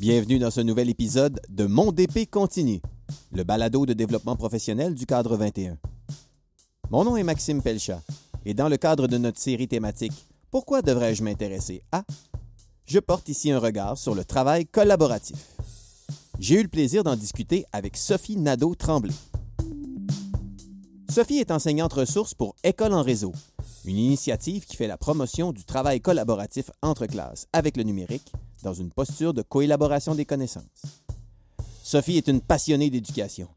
Bienvenue dans ce nouvel épisode de Mon DP continue, le balado de développement professionnel du cadre 21. Mon nom est Maxime Pelchat et dans le cadre de notre série thématique Pourquoi devrais-je m'intéresser à? je porte ici un regard sur le travail collaboratif. J'ai eu le plaisir d'en discuter avec Sophie Nadeau-Tremblay. Sophie est enseignante ressource pour École en réseau, une initiative qui fait la promotion du travail collaboratif entre classes avec le numérique dans une posture de coélaboration des connaissances. Sophie est une passionnée d'éducation.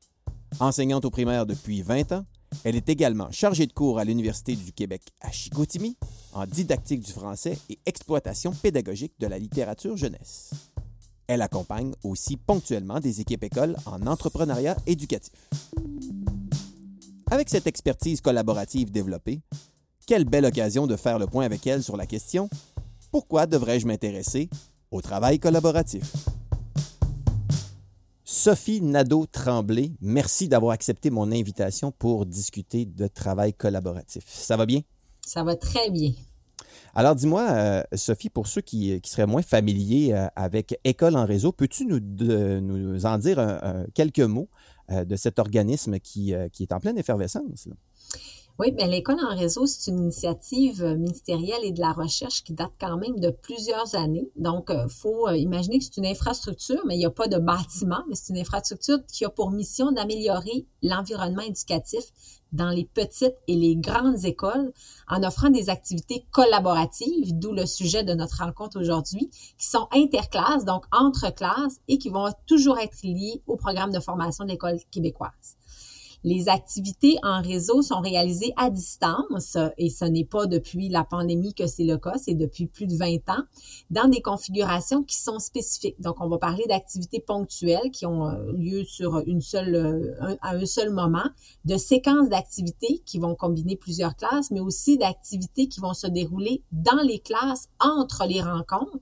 Enseignante au primaire depuis 20 ans, elle est également chargée de cours à l'Université du Québec à Chicoutimi en didactique du français et exploitation pédagogique de la littérature jeunesse. Elle accompagne aussi ponctuellement des équipes écoles en entrepreneuriat éducatif. Avec cette expertise collaborative développée, quelle belle occasion de faire le point avec elle sur la question Pourquoi devrais-je m'intéresser au travail collaboratif Sophie Nadeau-Tremblay, merci d'avoir accepté mon invitation pour discuter de travail collaboratif. Ça va bien? Ça va très bien. Alors dis-moi, euh, Sophie, pour ceux qui, seraient moins familiers euh, avec École en réseau, peux-tu nous, nous, en dire quelques mots euh, de cet organisme qui, qui, est en pleine effervescence? Oui, bien l'école en réseau, c'est une initiative euh, ministérielle et de la recherche qui date quand même de plusieurs années. Donc, il euh, faut euh, imaginer que c'est une infrastructure, mais il n'y a pas de bâtiment, mais c'est une infrastructure qui a pour mission d'améliorer l'environnement éducatif dans les petites et les grandes écoles en offrant des activités collaboratives, d'où le sujet de notre rencontre aujourd'hui, qui sont interclasses, donc entre classes, et qui vont toujours être liées au programme de formation de l'école québécoise. Les activités en réseau sont réalisées à distance et ce n'est pas depuis la pandémie que c'est le cas, c'est depuis plus de 20 ans, dans des configurations qui sont spécifiques. Donc, on va parler d'activités ponctuelles qui ont euh, lieu sur une seule, euh, à un seul moment, de séquences d'activités qui vont combiner plusieurs classes, mais aussi d'activités qui vont se dérouler dans les classes entre les rencontres.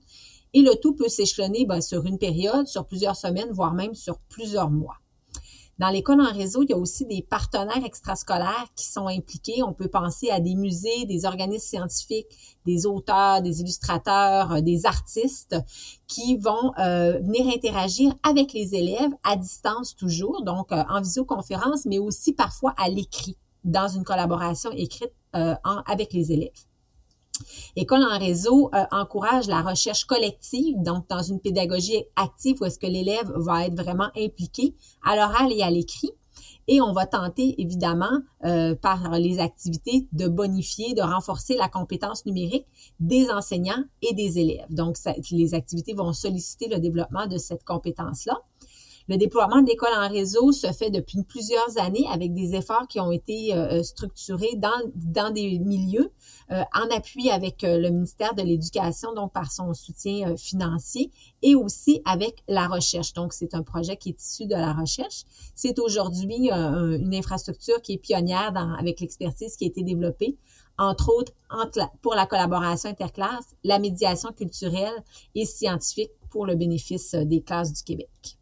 Et le tout peut s'échelonner ben, sur une période, sur plusieurs semaines, voire même sur plusieurs mois. Dans l'école en réseau, il y a aussi des partenaires extrascolaires qui sont impliqués. On peut penser à des musées, des organismes scientifiques, des auteurs, des illustrateurs, euh, des artistes qui vont euh, venir interagir avec les élèves à distance toujours, donc euh, en visioconférence, mais aussi parfois à l'écrit, dans une collaboration écrite avec les élèves. École en réseau euh, encourage la recherche collective, donc dans une pédagogie active où est-ce que l'élève va être vraiment impliqué à l'oral et à l'écrit. Et on va tenter, évidemment, euh, par les activités, de bonifier, de renforcer la compétence numérique des enseignants et des élèves. Donc, les activités vont solliciter le développement de cette compétence-là. Le déploiement d'écoles en réseau se fait depuis plusieurs années avec des efforts qui ont été euh, euh, structurés dans, dans des milieux euh, en appui avec le ministère de l'Éducation, donc par son soutien financier, et aussi avec la recherche. Donc, c'est un projet qui est issu de la recherche. C'est aujourd'hui une infrastructure qui est pionnière dans, avec l'expertise qui a été développée entre autres entre pour la collaboration interclasse, la médiation culturelle et scientifique pour le bénéfice des classes du Québec.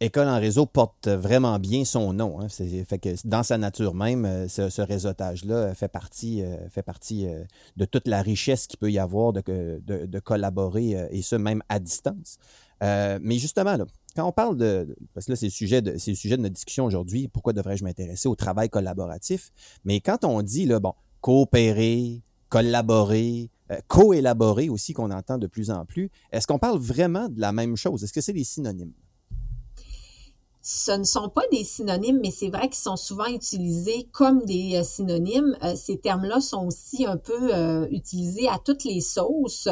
École en réseau porte vraiment bien son nom. Hein. Fait que dans sa nature même, euh, ce, réseautage-là fait partie, euh, fait partie euh, de toute la richesse qu'il peut y avoir de, collaborer, et ce, même à distance. mais justement, quand on parle de. Parce que là, c'est le sujet de, notre discussion aujourd'hui. Pourquoi devrais-je m'intéresser au travail collaboratif? Mais quand on dit, bon, coopérer, collaborer, co-élaborer aussi, qu'on entend de plus en plus, est-ce qu'on parle vraiment de la même chose? Est-ce que c'est des synonymes? Ce ne sont pas des synonymes, mais c'est vrai qu'ils sont souvent utilisés comme des euh, synonymes. Euh, ces termes-là sont aussi un peu euh, utilisés à toutes les sauces.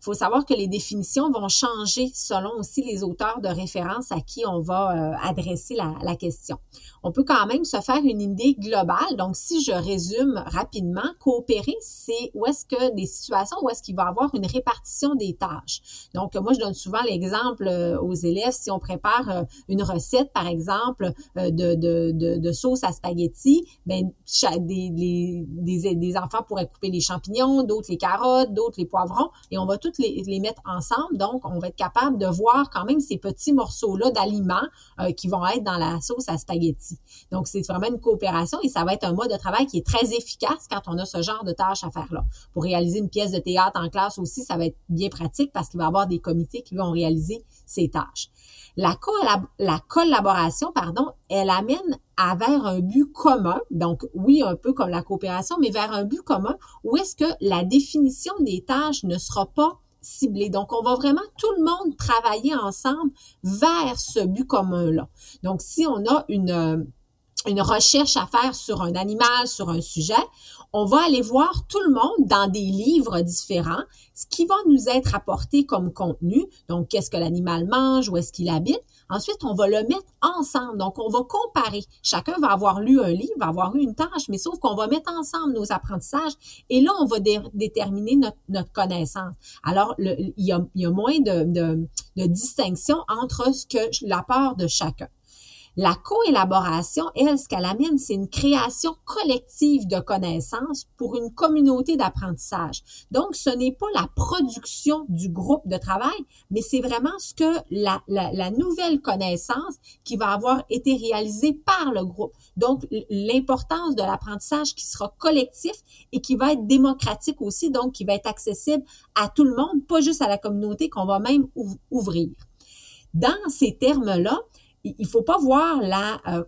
Il faut savoir que les définitions vont changer selon aussi les auteurs de référence à qui on va adresser la, la, question. On peut quand même se faire une idée globale. Donc, si je résume rapidement, coopérer, c'est où est-ce que des situations où est-ce qu'il va y avoir une répartition des tâches. Donc, moi, je donne souvent l'exemple aux élèves si on prépare une recette par exemple, euh, de, de, de, sauce à spaghetti, ben, des, des, des, enfants pourraient couper les champignons, d'autres les carottes, d'autres les poivrons, et on va tout toutes les, mettre ensemble. Donc, on va être capable de voir quand même ces petits morceaux-là d'aliments euh, qui vont être dans la sauce à spaghetti. Donc, c'est vraiment une coopération et ça va être un mode de travail qui est très efficace quand on a ce genre de tâches à faire là. Pour réaliser une pièce de théâtre en classe aussi, ça va être bien pratique parce qu'il va y avoir des comités qui vont réaliser ces tâches. La collaboration, pardon, elle amène vers un but commun. Donc, oui, un peu comme la coopération, mais vers un but commun où est-ce que la définition des tâches ne sera pas ciblée. Donc, on va vraiment tout le monde travailler ensemble vers ce but commun-là. Donc, si on a une, une recherche à faire sur un animal, sur un sujet, on va aller voir tout le monde dans des livres différents, ce qui va nous être apporté comme contenu. Donc, qu'est-ce que l'animal mange, où est-ce qu'il habite. Ensuite, on va le mettre ensemble. Donc, on va comparer. Chacun va avoir lu un livre, va avoir eu une tâche, mais sauf qu'on va mettre ensemble nos apprentissages et là, on va déterminer notre, connaissance. Alors, il, y a, moins de, distinction entre ce que l'apport de chacun. La coélaboration, elle, ce qu'elle amène, c'est une création collective de connaissances pour une communauté d'apprentissage. Donc, ce n'est pas la production du groupe de travail, mais c'est vraiment ce que la, la, nouvelle connaissance qui va avoir été réalisée par le groupe. Donc, l'importance de l'apprentissage qui sera collectif et qui va être démocratique aussi, donc qui va être accessible à tout le monde, pas juste à la communauté qu'on va même ouvrir. Dans ces termes-là, il faut pas voir la euh,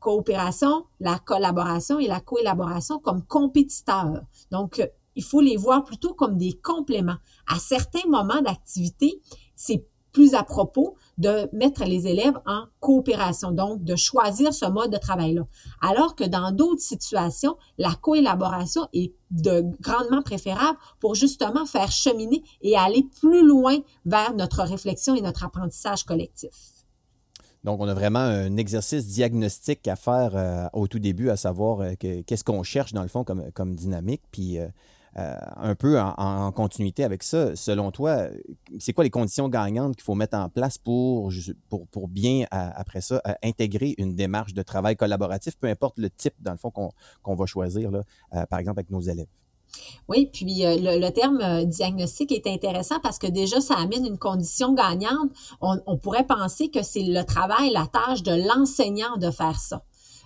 coopération, la collaboration et la coélaboration comme compétiteurs. Donc, euh, il faut les voir plutôt comme des compléments. À certains moments d'activité, c'est plus à propos de mettre les élèves en coopération, donc de choisir ce mode de travail-là. Alors que dans d'autres situations, la coélaboration est de grandement préférable pour justement faire cheminer et aller plus loin vers notre réflexion et notre apprentissage collectif. Donc, on a vraiment un exercice diagnostique à faire euh, au tout début, à savoir euh, qu'est-ce qu'on cherche dans le fond comme, dynamique. Puis, euh, un peu en, continuité avec ça, selon toi, c'est quoi les conditions gagnantes qu'il faut mettre en place pour, bien, après ça, intégrer une démarche de travail collaboratif, peu importe le type, dans le fond, qu'on va choisir, par exemple, avec nos élèves? Oui, puis euh, le, terme euh, diagnostic est intéressant parce que déjà, ça amène une condition gagnante. On, pourrait penser que c'est le travail, la tâche de l'enseignant de faire ça.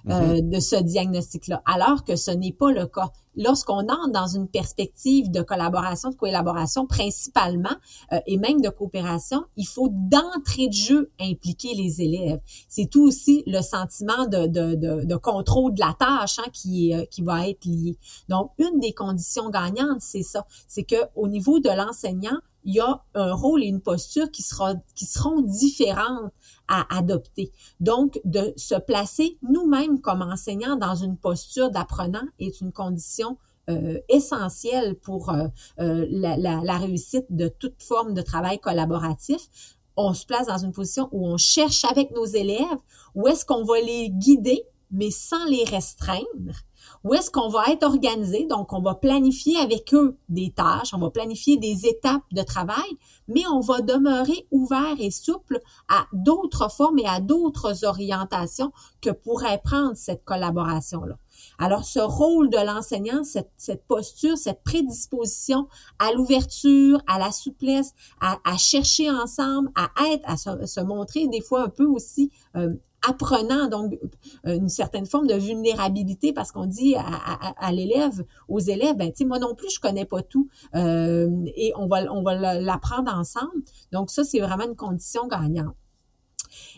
Euh, mm-hmm. de ce diagnostic-là, alors que ce n'est pas le cas lorsqu'on entre dans une perspective de collaboration, de collaboration principalement, euh, et même de coopération, il faut d'entrée de jeu impliquer les élèves. C'est tout aussi le sentiment de, de, de, de contrôle de la tâche hein, qui, euh, qui va être lié. Donc, une des conditions gagnantes, c'est ça, c'est que au niveau de l'enseignant, il y a un rôle et une posture qui, sera, qui seront différentes à adopter. Donc, de se placer nous-mêmes comme enseignants dans une posture d'apprenant est une condition euh, essentielle pour euh, euh, la, la, la, réussite de toute forme de travail collaboratif. On se place dans une position où on cherche avec nos élèves où est-ce qu'on va les guider, mais sans les restreindre où est-ce qu'on va être organisé? Donc, on va planifier avec eux des tâches, on va planifier des étapes de travail, mais on va demeurer ouvert et souple à d'autres formes et à d'autres orientations que pourrait prendre cette collaboration-là. Alors, ce rôle de l'enseignant, cette, posture, cette prédisposition à l'ouverture, à la souplesse, à, chercher ensemble, à être, à se, se, montrer des fois un peu aussi euh, apprenant donc une certaine forme de vulnérabilité parce qu'on dit à, l'élève, aux élèves, ben moi non plus je connais pas tout euh, et on va on va l'apprendre ensemble. Donc ça c'est vraiment une condition gagnante.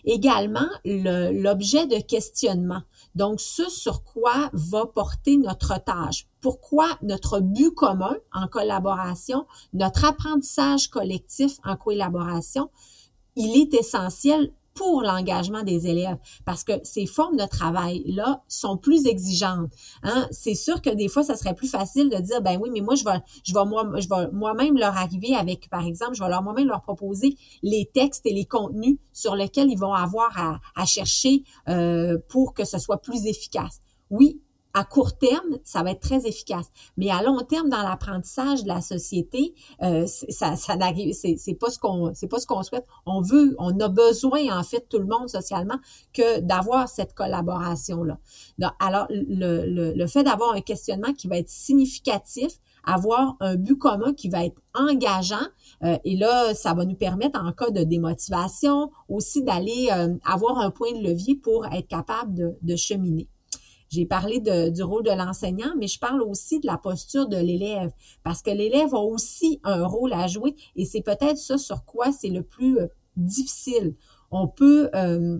Également l'objet de questionnement. Donc ce sur quoi va porter notre tâche. Pourquoi notre but commun en collaboration, notre apprentissage collectif en collaboration, il est essentiel pour l'engagement des élèves parce que ces formes de travail-là sont plus exigeantes. Hein? C'est sûr que des fois, ça serait plus facile de dire, ben oui, mais moi, je vais, je vais, moi, je vais moi-même leur arriver avec, par exemple, je vais leur moi-même leur proposer les textes et les contenus sur lesquels ils vont avoir à, à chercher euh, pour que ce soit plus efficace. Oui, à court terme, ça va être très efficace. Mais à long terme, dans l'apprentissage de la société, euh, ça, ça c'est, c'est pas ce qu'on, c'est pas ce qu'on souhaite. On veut, on a besoin en fait tout le monde socialement que d'avoir cette collaboration là. alors le, le, le fait d'avoir un questionnement qui va être significatif avoir un but commun qui va être engageant. Euh, et là, ça va nous permettre, en cas de démotivation, aussi d'aller euh, avoir un point de levier pour être capable de, de cheminer. J'ai parlé du rôle de l'enseignant, mais je parle aussi de la posture de l'élève, parce que l'élève a aussi un rôle à jouer, et c'est peut-être ça sur quoi c'est le plus euh, difficile. On peut euh,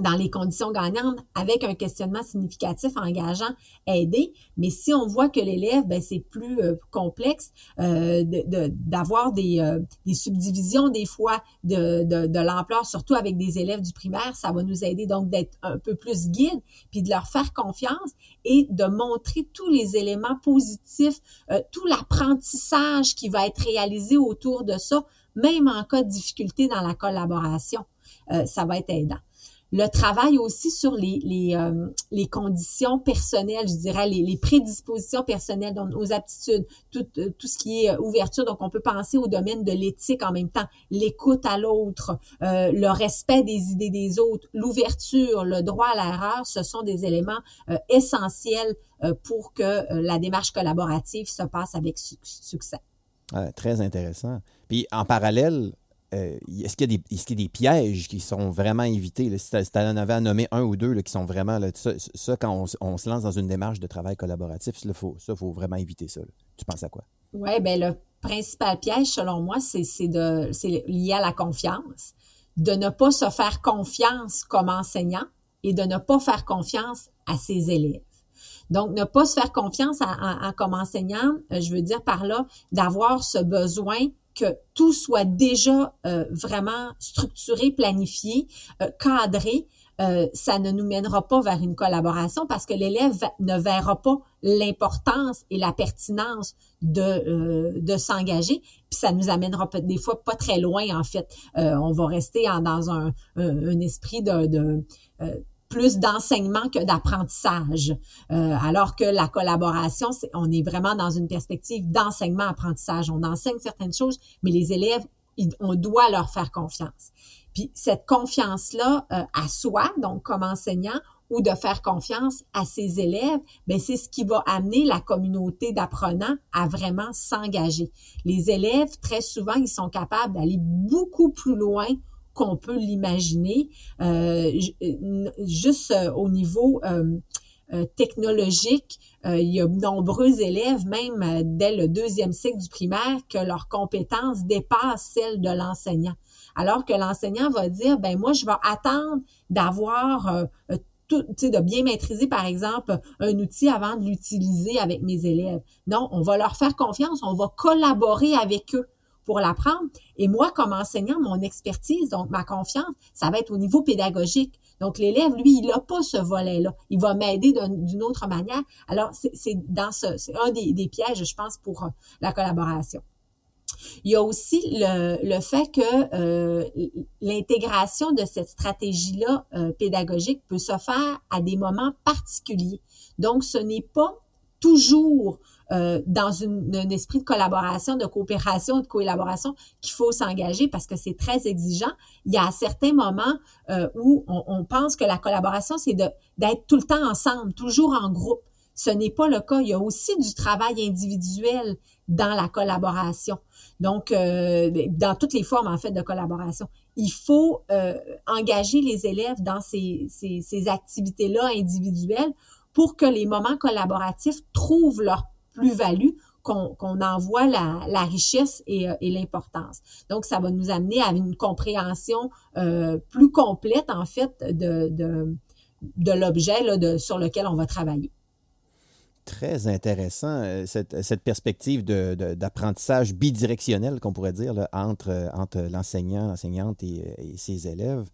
dans les conditions gagnantes avec un questionnement significatif engageant aider. Mais si on voit que l'élève, ben, c'est plus euh, complexe euh, d'avoir des, euh, des, subdivisions des fois de, de, de l'ampleur, surtout avec des élèves du primaire, ça va nous aider donc d'être un peu plus guide, puis de leur faire confiance et de montrer tous les éléments positifs, euh, tout l'apprentissage qui va être réalisé autour de ça, même en cas de difficulté dans la collaboration. ça va être aidant le travail aussi sur les, les, euh, les conditions personnelles, je dirais, les, les prédispositions personnelles, donc aux aptitudes, tout, euh, tout ce qui est euh, ouverture. Donc, on peut penser au domaine de l'éthique en même temps, l'écoute à l'autre, le respect des idées des autres, l'ouverture, le droit à l'erreur, ce sont des éléments essentiels pour que la démarche collaborative se passe avec succès. très intéressant. Puis en parallèle, euh, est-ce qu'il y, a des pièges qui sont vraiment évités? si tu en avais à nommer un ou deux qui sont vraiment. Là, ça, quand on, se lance dans une démarche de travail collaboratif, ça, il faut, vraiment éviter ça. Tu penses à quoi? Oui, bien, le principal piège, selon moi, c'est lié à la confiance. De ne pas se faire confiance comme enseignant et de ne pas faire confiance à ses élèves. Donc, ne pas se faire confiance comme enseignant, euh, je veux dire par là, d'avoir ce besoin que tout soit déjà euh, vraiment structuré, planifié, euh, cadré, euh, ça ne nous mènera pas vers une collaboration parce que l'élève ne verra pas l'importance et la pertinence de, de s'engager, puis ça nous amènera des fois pas très loin en fait. on va rester dans un, un, esprit de, de plus d'enseignement que d'apprentissage. Euh, alors que la collaboration, on est vraiment dans une perspective d'enseignement-apprentissage. On enseigne certaines choses, mais les élèves, on doit leur faire confiance. Puis cette confiance-là euh, à soi, donc comme enseignant, ou de faire confiance à ses élèves, ben c'est ce qui va amener la communauté d'apprenants à vraiment s'engager. Les élèves, très souvent, ils sont capables d'aller beaucoup plus loin qu'on peut l'imaginer, euh, euh, juste euh, au niveau technologique, il y a nombreux élèves, même dès le deuxième cycle du primaire, que leurs compétences dépassent celles de l'enseignant. Alors que l'enseignant va dire, ben moi, je vais attendre d'avoir tout, de bien maîtriser, par exemple, un outil avant de l'utiliser avec mes élèves. Non, on va leur faire confiance, on va collaborer avec eux pour l'apprendre. Et moi, comme enseignant, mon expertise, donc ma confiance, ça va être au niveau pédagogique. Donc, l'élève, lui, il n'a pas ce volet-là. Il va m'aider d'une autre manière. Alors, c'est dans ce, c'est un des, pièges, je pense, pour euh, la collaboration. Il y a aussi le, fait que euh, l'intégration de cette stratégie-là euh, pédagogique peut se faire à des moments particuliers. Donc, ce n'est pas toujours euh, dans une, un esprit de collaboration, de coopération, de coélaboration qu'il faut s'engager parce que c'est très exigeant. Il y a certains moments euh, où on, on, pense que la collaboration, c'est d'être tout le temps ensemble, toujours en groupe. Ce n'est pas le cas. Il y a aussi du travail individuel dans la collaboration. Donc, euh, dans toutes les formes, en fait, de collaboration. Il faut euh, engager les élèves dans ces, ces, ces activités-là individuelles pour que les moments collaboratifs trouvent leur plus-value qu'on en voit la, richesse euh, et, l'importance. Donc, ça va nous amener à une compréhension euh, plus complète, en fait, de, de, l'objet sur lequel on va travailler. Très intéressant, euh, cette, perspective d'apprentissage bidirectionnel, qu'on pourrait dire, entre, entre l'enseignant, l'enseignante et, ses élèves.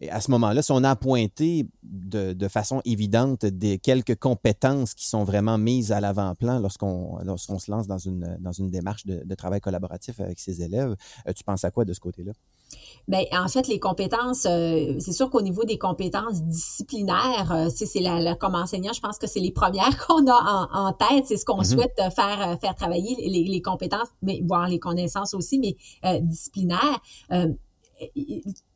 Et à ce moment-là, si on a pointé de, de, façon évidente des quelques compétences qui sont vraiment mises à l'avant-plan lorsqu'on lorsqu'on se lance dans une, dans une démarche de, de travail collaboratif avec ses élèves, euh, tu penses à quoi de ce côté-là? Bien, en fait, les compétences, euh, c'est sûr qu'au niveau des compétences disciplinaires, euh, c'est la, comme enseignant, je pense que c'est les premières qu'on a en, en tête. C'est ce qu'on mm-hmm. souhaite faire faire travailler les, les, compétences, mais voire les connaissances aussi, mais disciplinaires.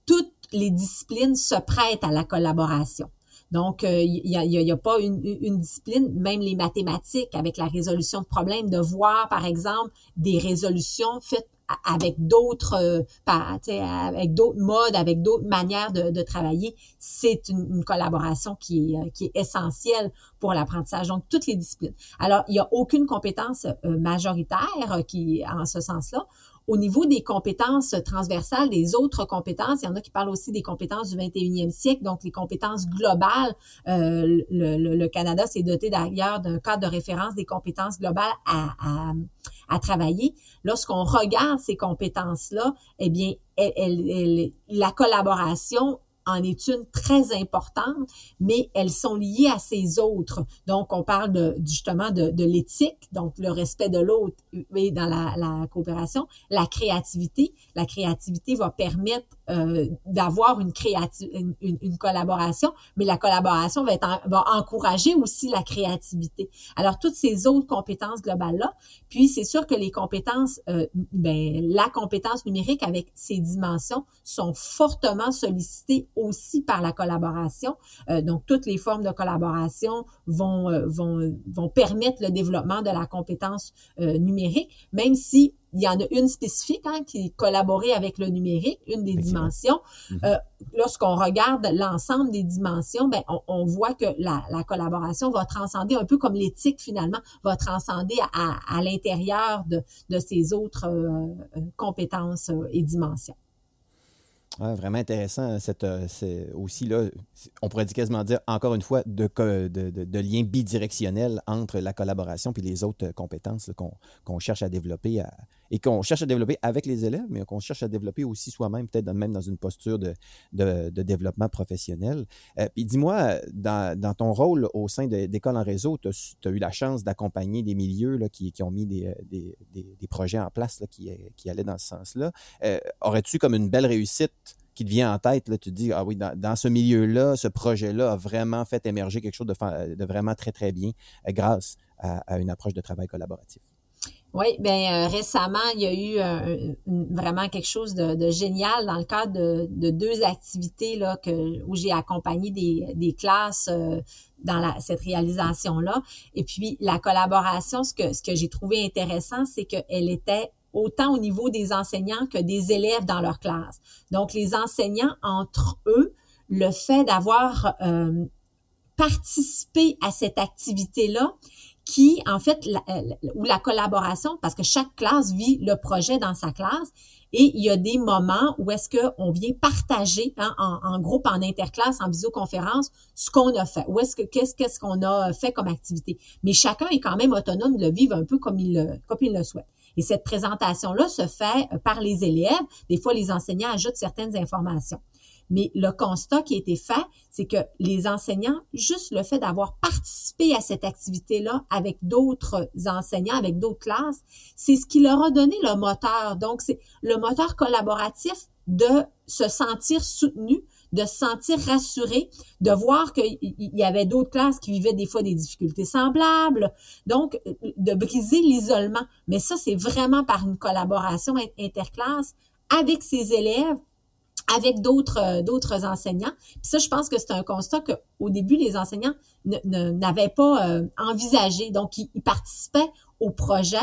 toutes les disciplines se prêtent à la collaboration. Donc, il n'y a, y a, pas une, une, discipline, même les mathématiques, avec la résolution de problèmes, de voir, par exemple, des résolutions faites avec d'autres euh, avec d'autres modes, avec d'autres manières de, de travailler, c'est une, une, collaboration qui est, euh, qui est essentielle pour l'apprentissage. Donc, toutes les disciplines. Alors, il n'y a aucune compétence euh, majoritaire qui, en ce sens-là. Au niveau des compétences transversales, des autres compétences, il y en a qui parlent aussi des compétences du 21e siècle, donc les compétences globales. Euh, le, Canada s'est doté d'ailleurs d'un cadre de référence des compétences globales à, à, travailler. Lorsqu'on regarde ces compétences-là, eh bien, la collaboration en est une très importante, mais elles sont liées à ces autres. Donc, on parle de, justement de, de l'éthique, donc le respect de l'autre et dans la, la, coopération, la créativité. La créativité va permettre euh, d'avoir une, une, une, collaboration, mais la collaboration va, être va encourager aussi la créativité. Alors, toutes ces autres compétences globales-là, puis c'est sûr que les compétences, euh, ben, la compétence numérique avec ses dimensions sont fortement sollicitées aussi par la collaboration. Euh, donc, toutes les formes de collaboration vont, euh, vont, vont permettre le développement de la compétence euh, numérique, même si il y en a une spécifique hein, qui est collaborer avec le numérique, une des dimensions. Mm-hmm. Lorsqu'on regarde l'ensemble des dimensions, ben, on, voit que la, la, collaboration va transcender un peu comme l'éthique finalement, va transcender à, à, l'intérieur de, de ces autres compétences et dimensions vraiment intéressant. Cette, euh, c'est aussi là, on pourrait quasiment dire encore une fois de, de, de, lien bidirectionnel entre la collaboration et les autres compétences qu'on, cherche à développer et qu'on cherche à développer avec les élèves, mais qu'on cherche à développer aussi soi-même, peut-être même dans une posture de, développement professionnel. Euh, puis dis-moi, dans, ton rôle au sein d'école en réseau, tu as, eu la chance d'accompagner des milieux qui, ont mis des, des, projets en place là, qui, allaient dans ce sens-là. Euh, aurais-tu comme une belle réussite qui te vient en tête, tu te dis, ah oui, dans, ce milieu-là, ce projet-là a vraiment fait émerger quelque chose de, de vraiment très, très bien euh, grâce à, une approche de travail collaboratif? Oui, bien euh, récemment, il y a eu euh, vraiment quelque chose de, génial dans le cadre de, deux activités là, que, où j'ai accompagné des, des classes dans la, cette réalisation-là. Et puis, la collaboration, ce que, ce que j'ai trouvé intéressant, c'est qu'elle était autant au niveau des enseignants que des élèves dans leur classe. Donc, les enseignants, entre eux, le fait d'avoir euh, participé à cette activité-là, qui, en fait, la, euh, ou la collaboration, parce que chaque classe vit le projet dans sa classe, et il y a des moments où est-ce qu'on vient partager hein, en, groupe, en interclasse, en visioconférence, ce qu'on a fait. Où est-ce que qu'est-ce qu'est-ce qu'on a fait comme activité. Mais chacun est quand même autonome de le vivre un peu comme il le, comme il le souhaite. Et cette présentation-là se fait euh, par les élèves. Des fois, les enseignants ajoutent certaines informations. Mais le constat qui a été fait, c'est que les enseignants, juste le fait d'avoir participé à cette activité-là avec d'autres enseignants, avec d'autres classes, c'est ce qui leur a donné le moteur. Donc, c'est le moteur collaboratif de se sentir soutenu, de se sentir rassuré, de voir qu'il y avait d'autres classes qui vivaient des fois des difficultés semblables, donc de briser l'isolement. Mais ça, c'est vraiment par une collaboration interclasse avec ses élèves, avec d'autres euh, d'autres enseignants. Puis ça, je pense que c'est un constat qu'au début, les enseignants n'avaient pas euh, envisagé. Donc, ils participaient au projet,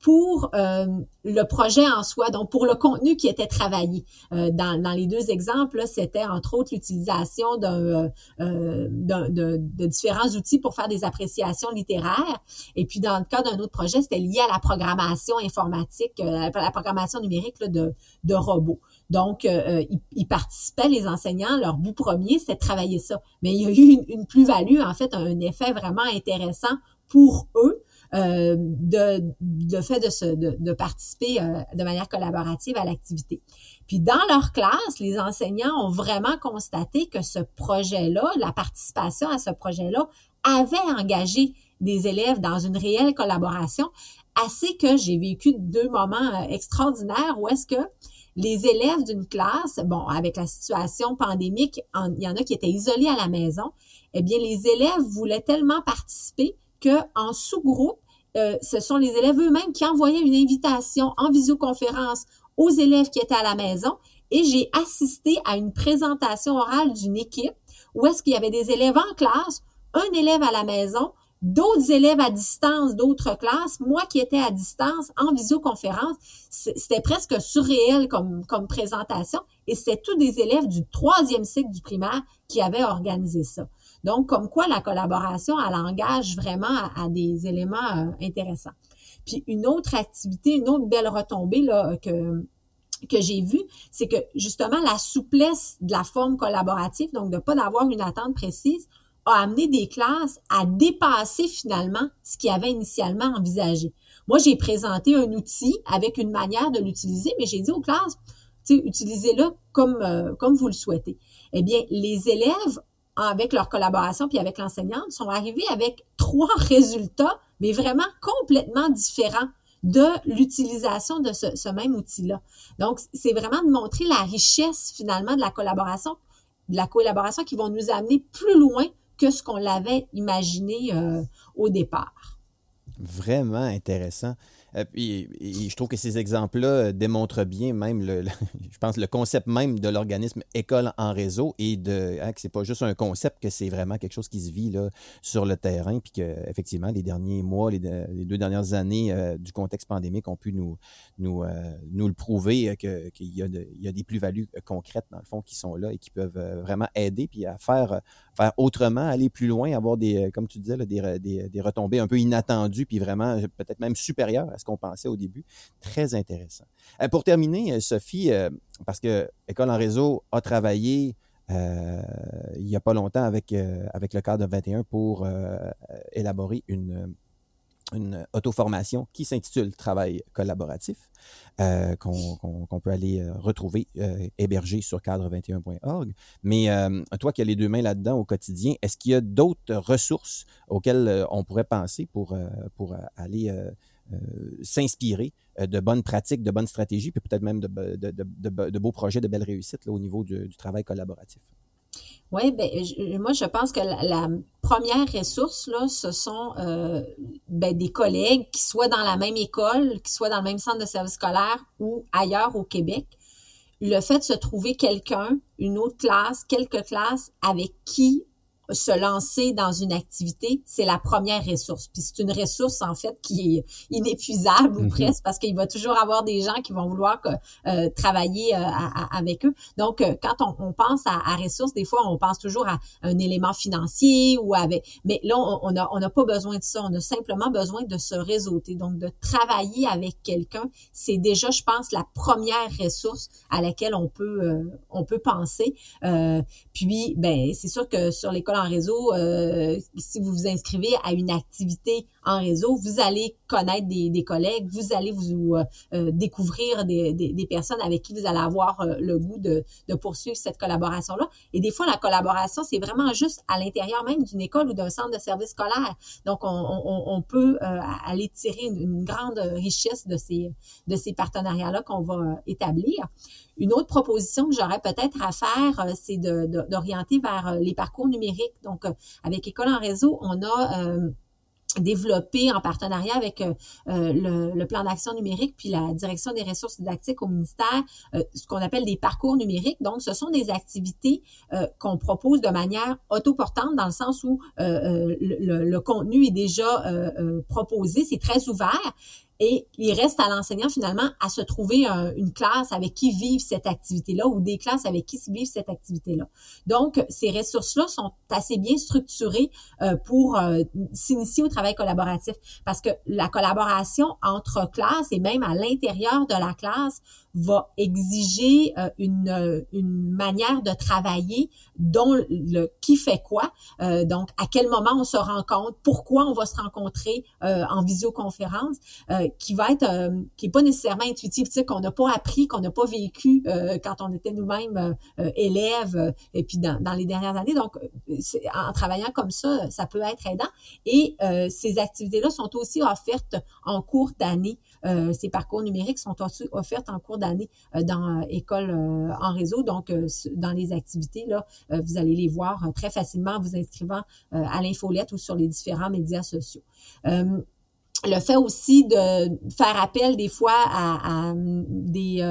pour euh, le projet en soi, donc pour le contenu qui était travaillé. Euh, dans, dans, les deux exemples, c'était entre autres l'utilisation euh, de, de, différents outils pour faire des appréciations littéraires. Et puis dans le cas d'un autre projet, c'était lié à la programmation informatique, la programmation numérique de, de robots. Donc, ils, ils, participaient, les enseignants, leur but premier, c'était de travailler ça. Mais il y a eu une, plus-value, en fait, un effet vraiment intéressant pour eux euh, de, de fait de, se, de, de participer euh, de manière collaborative à l'activité. Puis dans leur classe, les enseignants ont vraiment constaté que ce projet-là, la participation à ce projet-là, avait engagé des élèves dans une réelle collaboration, assez que j'ai vécu deux moments euh, extraordinaires où est-ce que les élèves d'une classe, bon, avec la situation pandémique, il y en a qui étaient isolés à la maison, eh bien, les élèves voulaient tellement participer qu'en sous-groupe, euh, ce sont les élèves eux-mêmes qui envoyaient une invitation en visioconférence aux élèves qui étaient à la maison et j'ai assisté à une présentation orale d'une équipe où est-ce qu'il y avait des élèves en classe, un élève à la maison, d'autres élèves à distance d'autres classes, moi qui étais à distance en visioconférence, c'était presque surréel comme, comme présentation et c'était tous des élèves du troisième cycle du primaire qui avaient organisé ça. Donc, comme quoi la collaboration, elle engage vraiment à, des éléments euh, intéressants. Puis une autre activité, une autre belle retombée là, que, que j'ai vue, c'est que justement la souplesse de la forme collaborative, donc de pas d'avoir une attente précise, a amené des classes à dépasser finalement ce qu'ils avaient initialement envisagé. Moi, j'ai présenté un outil avec une manière de l'utiliser, mais j'ai dit aux classes, utilisez-le comme, euh, comme vous le souhaitez. Eh bien, les élèves, avec leur collaboration puis avec l'enseignante, sont arrivés avec trois résultats, mais vraiment complètement différents de l'utilisation de ce, ce même outil-là. Donc, c'est vraiment de montrer la richesse finalement de la collaboration, de la collaboration qui vont nous amener plus loin que ce qu'on l'avait imaginé euh, au départ. Vraiment intéressant. Euh, et, je trouve que ces exemples-là euh, démontrent bien même, le, je pense, le concept même de l'organisme école en réseau et de hein, que c'est pas juste un concept, que c'est vraiment quelque chose qui se vit là, sur le terrain, puis que effectivement les derniers mois, les, deux dernières années euh, du contexte pandémique ont pu nous, nous, nous le prouver qu'il y, a des plus-values concrètes dans le fond qui sont là et qui peuvent vraiment aider puis à faire, faire autrement, aller plus loin, avoir des, comme tu disais, des, des, des retombées un peu inattendues puis vraiment peut-être même supérieures ce qu'on pensait au début. Très intéressant. Euh, pour terminer, euh, Sophie, euh, parce que École en réseau a travaillé il n'y a pas longtemps avec, avec le cadre 21 pour élaborer une, auto-formation qui s'intitule Travail collaboratif, qu'on peut aller retrouver hébergé sur cadre21.org. Mais toi qui as les deux mains là-dedans au quotidien, est-ce qu'il y a d'autres ressources auxquelles on pourrait penser pour, pour aller s'inspirer euh, de bonnes pratiques, de bonnes stratégies, puis peut-être même de, beaux projets, de belles réussites au niveau du, travail collaboratif. Oui, ben, moi, je pense que la, première ressource, là, ce sont euh, ben, des collègues qui soient dans la même école, qui soient dans le même centre de service scolaire ou ailleurs au Québec. Le fait de se trouver quelqu'un, une autre classe, quelques classes avec qui se lancer dans une activité, c'est la première ressource. Puis c'est une ressource, en fait, qui est inépuisable ou mhm. presque parce qu'il va toujours avoir des gens qui vont vouloir euh, travailler euh, avec eux. Donc, euh, quand on, pense à, ressources, des fois, on pense toujours à un élément financier ou avec... Mais là, on n'a on a pas besoin de ça. On a simplement besoin de se réseauter. Donc, de travailler avec quelqu'un, c'est déjà, je pense, la première ressource à laquelle on peut, on peut penser. puis, ben, c'est sûr que sur l'école en réseau, euh, si vous vous inscrivez à une activité en réseau, vous allez connaître des, collègues, vous allez vous euh, euh, découvrir des, personnes avec qui vous allez avoir le goût de, poursuivre cette collaboration-là. Et des fois, la collaboration, c'est vraiment juste à l'intérieur même d'une école ou d'un centre de service scolaire. Donc, on, peut aller tirer une, une, grande richesse de ces, de ces partenariats-là qu'on va établir. Une autre proposition que j'aurais peut-être à faire, euh, c'est d'orienter vers euh, les parcours numériques. Donc, euh, avec École en réseau, on a développé en partenariat avec le, plan d'action numérique puis la direction des ressources didactiques au ministère ce qu'on appelle des parcours numériques. Donc, ce sont des activités qu'on propose de manière autoportante dans le sens où le, contenu est déjà proposé, c'est très ouvert et il reste à l'enseignant finalement à se trouver une classe avec qui vivre cette activité-là ou des classes avec qui vivent cette activité-là. Donc, ces ressources-là sont assez bien structurées euh, pour euh, s'initier au travail collaboratif parce que la collaboration entre classes et même à l'intérieur de la classe va exiger euh, une, une manière de travailler dont le qui fait quoi, euh, donc à quel moment on se rencontre, pourquoi on va se rencontrer euh, en visioconférence, qui va être qui est pas nécessairement intuitif, tu sais, qu'on n'a pas appris, qu'on n'a pas vécu quand on était nous-mêmes élèves et puis dans, dans, les dernières années. Donc, en travaillant comme ça, ça peut être aidant. Et ces activités-là sont aussi offertes en cours d'année. ces parcours numériques sont aussi offertes en cours d'année dans école en réseau. Donc, dans les activités, là, euh, vous allez les voir euh, très facilement en vous inscrivant euh, à l'infolette ou sur les différents médias sociaux le fait aussi de faire appel des fois à, des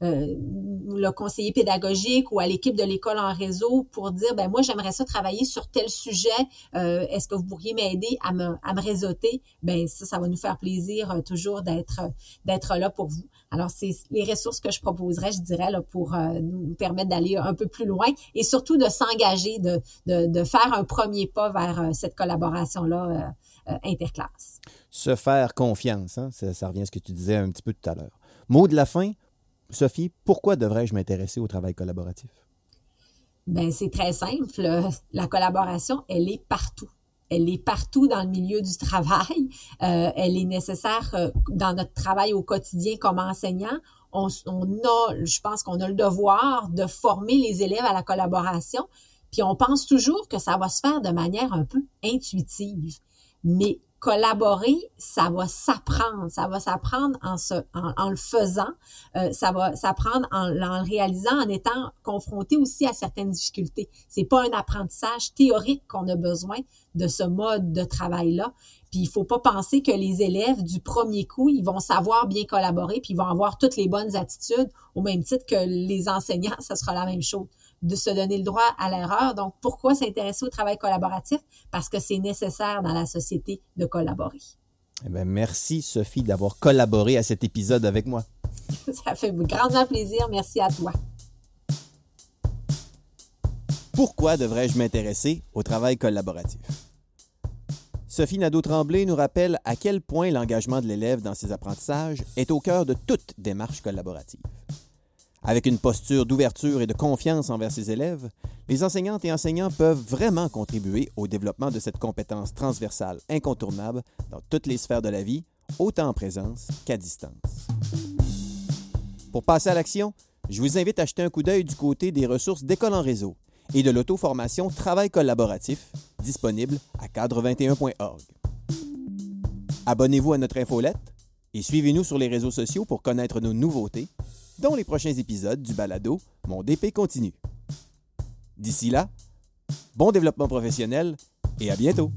le conseiller pédagogique ou à l'équipe de l'école en réseau pour dire, ben moi, j'aimerais ça travailler sur tel sujet. Est-ce que vous pourriez m'aider à me, à me réseauter? Ben ça, ça va nous faire plaisir toujours d'être d'être là pour vous. Alors, c'est les ressources que je proposerais, je dirais, là, pour nous permettre d'aller un peu plus loin et surtout de s'engager, de, de, de, faire un premier pas vers cette collaboration-là interclasse. Se faire confiance, hein? ça, revient à ce que tu disais un petit peu tout à l'heure. Mot de la fin, Sophie, pourquoi devrais-je m'intéresser au travail collaboratif? Ben, c'est très simple. La collaboration, elle est partout. Elle est partout dans le milieu du travail. Euh, elle est nécessaire euh, dans notre travail au quotidien comme enseignant. On, on a, je pense qu'on a le devoir de former les élèves à la collaboration. Puis on pense toujours que ça va se faire de manière un peu intuitive. Mais collaborer, ça va s'apprendre, ça va s'apprendre en, en, le faisant, euh, ça va s'apprendre en, en, le réalisant, en étant confronté aussi à certaines difficultés. C'est pas un apprentissage théorique qu'on a besoin de ce mode de travail-là. Puis il faut pas penser que les élèves du premier coup, ils vont savoir bien collaborer, puis ils vont avoir toutes les bonnes attitudes au même titre que les enseignants, ça sera la même chose de se donner le droit à l'erreur. Donc, pourquoi s'intéresser au travail collaboratif? Parce que c'est nécessaire dans la société de collaborer. Eh bien, merci, Sophie, d'avoir collaboré à cet épisode avec moi. Ça fait grandement plaisir. Merci à toi. Pourquoi devrais-je m'intéresser au travail collaboratif? Sophie Nadeau-Tremblay nous rappelle à quel point l'engagement de l'élève dans ses apprentissages est au cœur de toute démarche collaborative. Avec une posture d'ouverture et de confiance envers ses élèves, les enseignantes et enseignants peuvent vraiment contribuer au développement de cette compétence transversale incontournable dans toutes les sphères de la vie, autant en présence qu'à distance. Pour passer à l'action, je vous invite à jeter un coup d'œil du côté des ressources d'école en réseau et de l'auto-formation Travail collaboratif, disponible à cadre21.org. Abonnez-vous à notre infolette et suivez-nous sur les réseaux sociaux pour connaître nos nouveautés dont les prochains épisodes du balado Mon DP continue. D'ici là, bon développement professionnel et à bientôt!